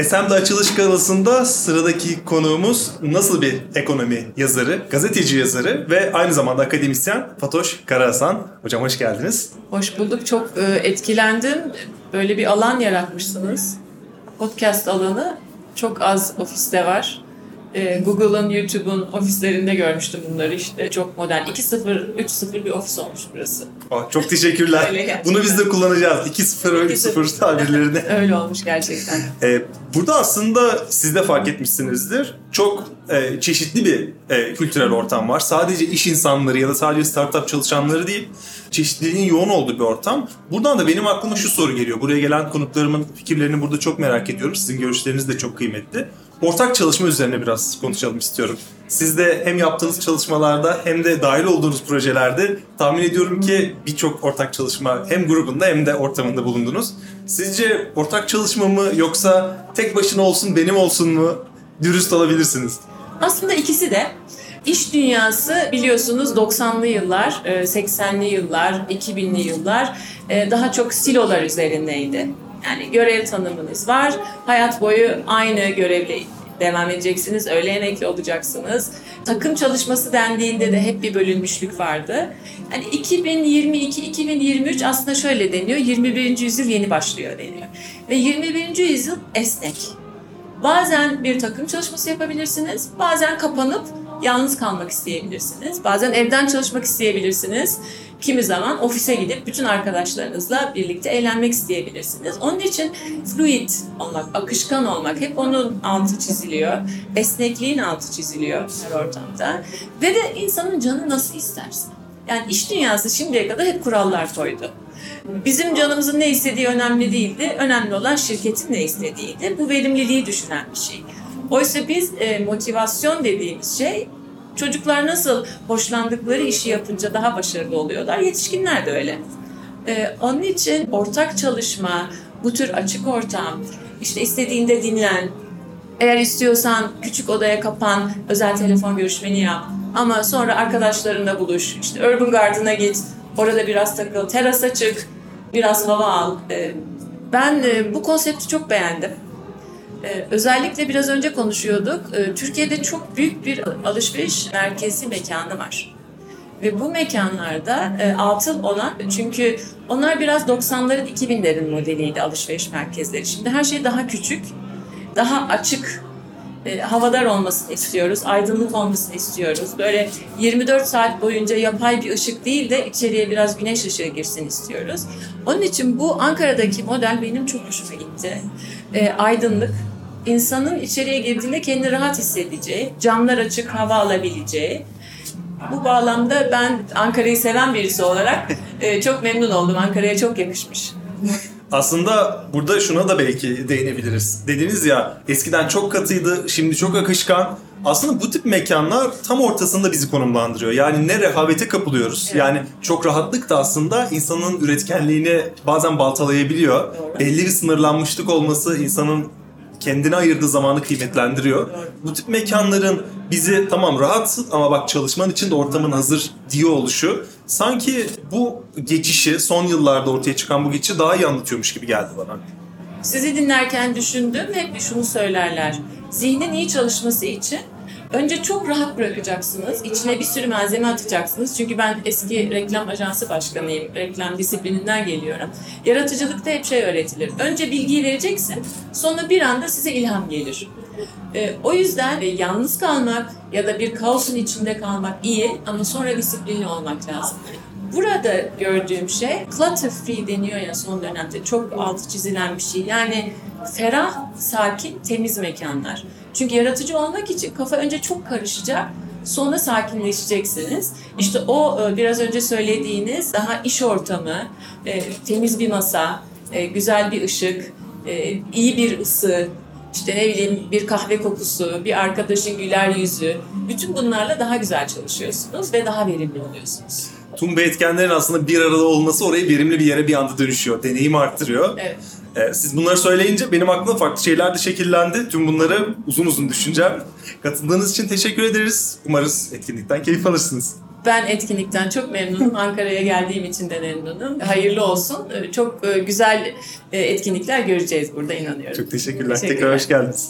Assembly açılış galasında sıradaki konuğumuz nasıl bir ekonomi yazarı, gazeteci yazarı ve aynı zamanda akademisyen Fatoş Karahasan. Hocam hoş geldiniz. Hoş bulduk. Çok e, etkilendim. Böyle bir alan yaratmışsınız. Podcast alanı çok az ofiste var. E, Google'ın, YouTube'un ofislerinde görmüştüm bunları işte. Çok modern. 2.0, 3.0 bir ofis olmuş burası. Oh, çok teşekkürler. Bunu biz de kullanacağız. 2-0 ve 3-0 tabirlerini. Öyle olmuş gerçekten. Ee, burada aslında siz de fark etmişsinizdir. Çok e, çeşitli bir e, kültürel ortam var. Sadece iş insanları ya da sadece startup çalışanları değil, çeşitliliğin yoğun olduğu bir ortam. Buradan da benim aklıma şu soru geliyor. Buraya gelen konuklarımın fikirlerini burada çok merak ediyorum. Sizin görüşleriniz de çok kıymetli. Ortak çalışma üzerine biraz konuşalım istiyorum. Siz de hem yaptığınız çalışmalarda hem de dahil olduğunuz projelerde tahmin ediyorum ki birçok ortak çalışma hem grubunda hem de ortamında bulundunuz. Sizce ortak çalışma mı yoksa tek başına olsun benim olsun mu? Dürüst olabilirsiniz. Aslında ikisi de. İş dünyası biliyorsunuz 90'lı yıllar, e, 80'li yıllar, 2000'li yıllar e, daha çok silolar üzerindeydi. Yani görev tanımınız var, hayat boyu aynı görevle devam edeceksiniz, öğle emekli olacaksınız. Takım çalışması dendiğinde de hep bir bölünmüşlük vardı. Yani 2022-2023 aslında şöyle deniyor, 21. yüzyıl yeni başlıyor deniyor. Ve 21. yüzyıl esnek. Bazen bir takım çalışması yapabilirsiniz, bazen kapanıp yalnız kalmak isteyebilirsiniz. Bazen evden çalışmak isteyebilirsiniz. Kimi zaman ofise gidip bütün arkadaşlarınızla birlikte eğlenmek isteyebilirsiniz. Onun için fluid olmak, akışkan olmak hep onun altı çiziliyor. Esnekliğin altı çiziliyor her ortamda. Ve de insanın canı nasıl isterse. Yani iş dünyası şimdiye kadar hep kurallar koydu. Bizim canımızın ne istediği önemli değildi. Önemli olan şirketin ne istediğiydi. Bu verimliliği düşünen bir şey. Oysa biz e, motivasyon dediğimiz şey çocuklar nasıl hoşlandıkları işi yapınca daha başarılı oluyorlar. Yetişkinler de öyle. E, onun için ortak çalışma, bu tür açık ortam, işte istediğinde dinlen, eğer istiyorsan küçük odaya kapan, özel telefon görüşmeni yap. Ama sonra arkadaşlarınla buluş, işte Urban Garden'a git, orada biraz takıl, terasa çık, biraz hava al. Ee, Ben e, bu konsepti çok beğendim. Ee, Özellikle biraz önce konuşuyorduk. Ee, Türkiye'de çok büyük bir alışveriş merkezi mekanı var. Ve bu mekanlarda e, atıl olan, çünkü onlar biraz 90'ların 2000'lerin modeliydi alışveriş merkezleri. Şimdi her şey daha küçük, daha açık, e, havadar olmasını istiyoruz, aydınlık olmasını istiyoruz. Böyle 24 saat boyunca yapay bir ışık değil de içeriye biraz güneş ışığı girsin istiyoruz. Onun için bu Ankara'daki model benim çok hoşuma gitti. E, aydınlık, insanın içeriye girdiğinde kendini rahat hissedeceği, camlar açık, hava alabileceği. Bu bağlamda ben Ankara'yı seven birisi olarak e, çok memnun oldum. Ankara'ya çok yakışmış. Aslında burada şuna da belki değinebiliriz. Dediniz ya eskiden çok katıydı, şimdi çok akışkan. Aslında bu tip mekanlar tam ortasında bizi konumlandırıyor. Yani ne rehavete kapılıyoruz. Evet. Yani çok rahatlık da aslında insanın üretkenliğini bazen baltalayabiliyor. Doğru. Belli bir sınırlanmışlık olması insanın kendine ayırdığı zamanı kıymetlendiriyor. Bu tip mekanların bizi tamam rahatsın ama bak çalışman için de ortamın hazır diyor oluşu sanki bu geçişi son yıllarda ortaya çıkan bu geçişi daha iyi anlatıyormuş gibi geldi bana. Sizi dinlerken düşündüm hep şunu söylerler. Zihnin iyi çalışması için önce çok rahat bırakacaksınız. İçine bir sürü malzeme atacaksınız. Çünkü ben eski reklam ajansı başkanıyım. Reklam disiplininden geliyorum. Yaratıcılıkta hep şey öğretilir. Önce bilgiyi vereceksin. Sonra bir anda size ilham gelir. Ee, o yüzden e, yalnız kalmak ya da bir kaosun içinde kalmak iyi ama sonra disiplinli olmak lazım. Burada gördüğüm şey clutter free deniyor ya son dönemde çok altı çizilen bir şey. Yani ferah, sakin, temiz mekanlar. Çünkü yaratıcı olmak için kafa önce çok karışacak. Sonra sakinleşeceksiniz. İşte o e, biraz önce söylediğiniz daha iş ortamı, e, temiz bir masa, e, güzel bir ışık, iyi bir ısı, işte ne bileyim bir kahve kokusu, bir arkadaşın güler yüzü. Bütün bunlarla daha güzel çalışıyorsunuz ve daha verimli oluyorsunuz. Tüm bu etkenlerin aslında bir arada olması orayı verimli bir yere bir anda dönüşüyor. Deneyim arttırıyor. Evet. Ee, siz bunları söyleyince benim aklımda farklı şeyler de şekillendi. Tüm bunları uzun uzun düşüneceğim. Katıldığınız için teşekkür ederiz. Umarız etkinlikten keyif alırsınız. Ben etkinlikten çok memnunum. Ankara'ya geldiğim için de memnunum. Hayırlı olsun. Çok güzel etkinlikler göreceğiz burada inanıyorum. Çok teşekkürler. Teşekkürler. Tekrar hoş geldiniz.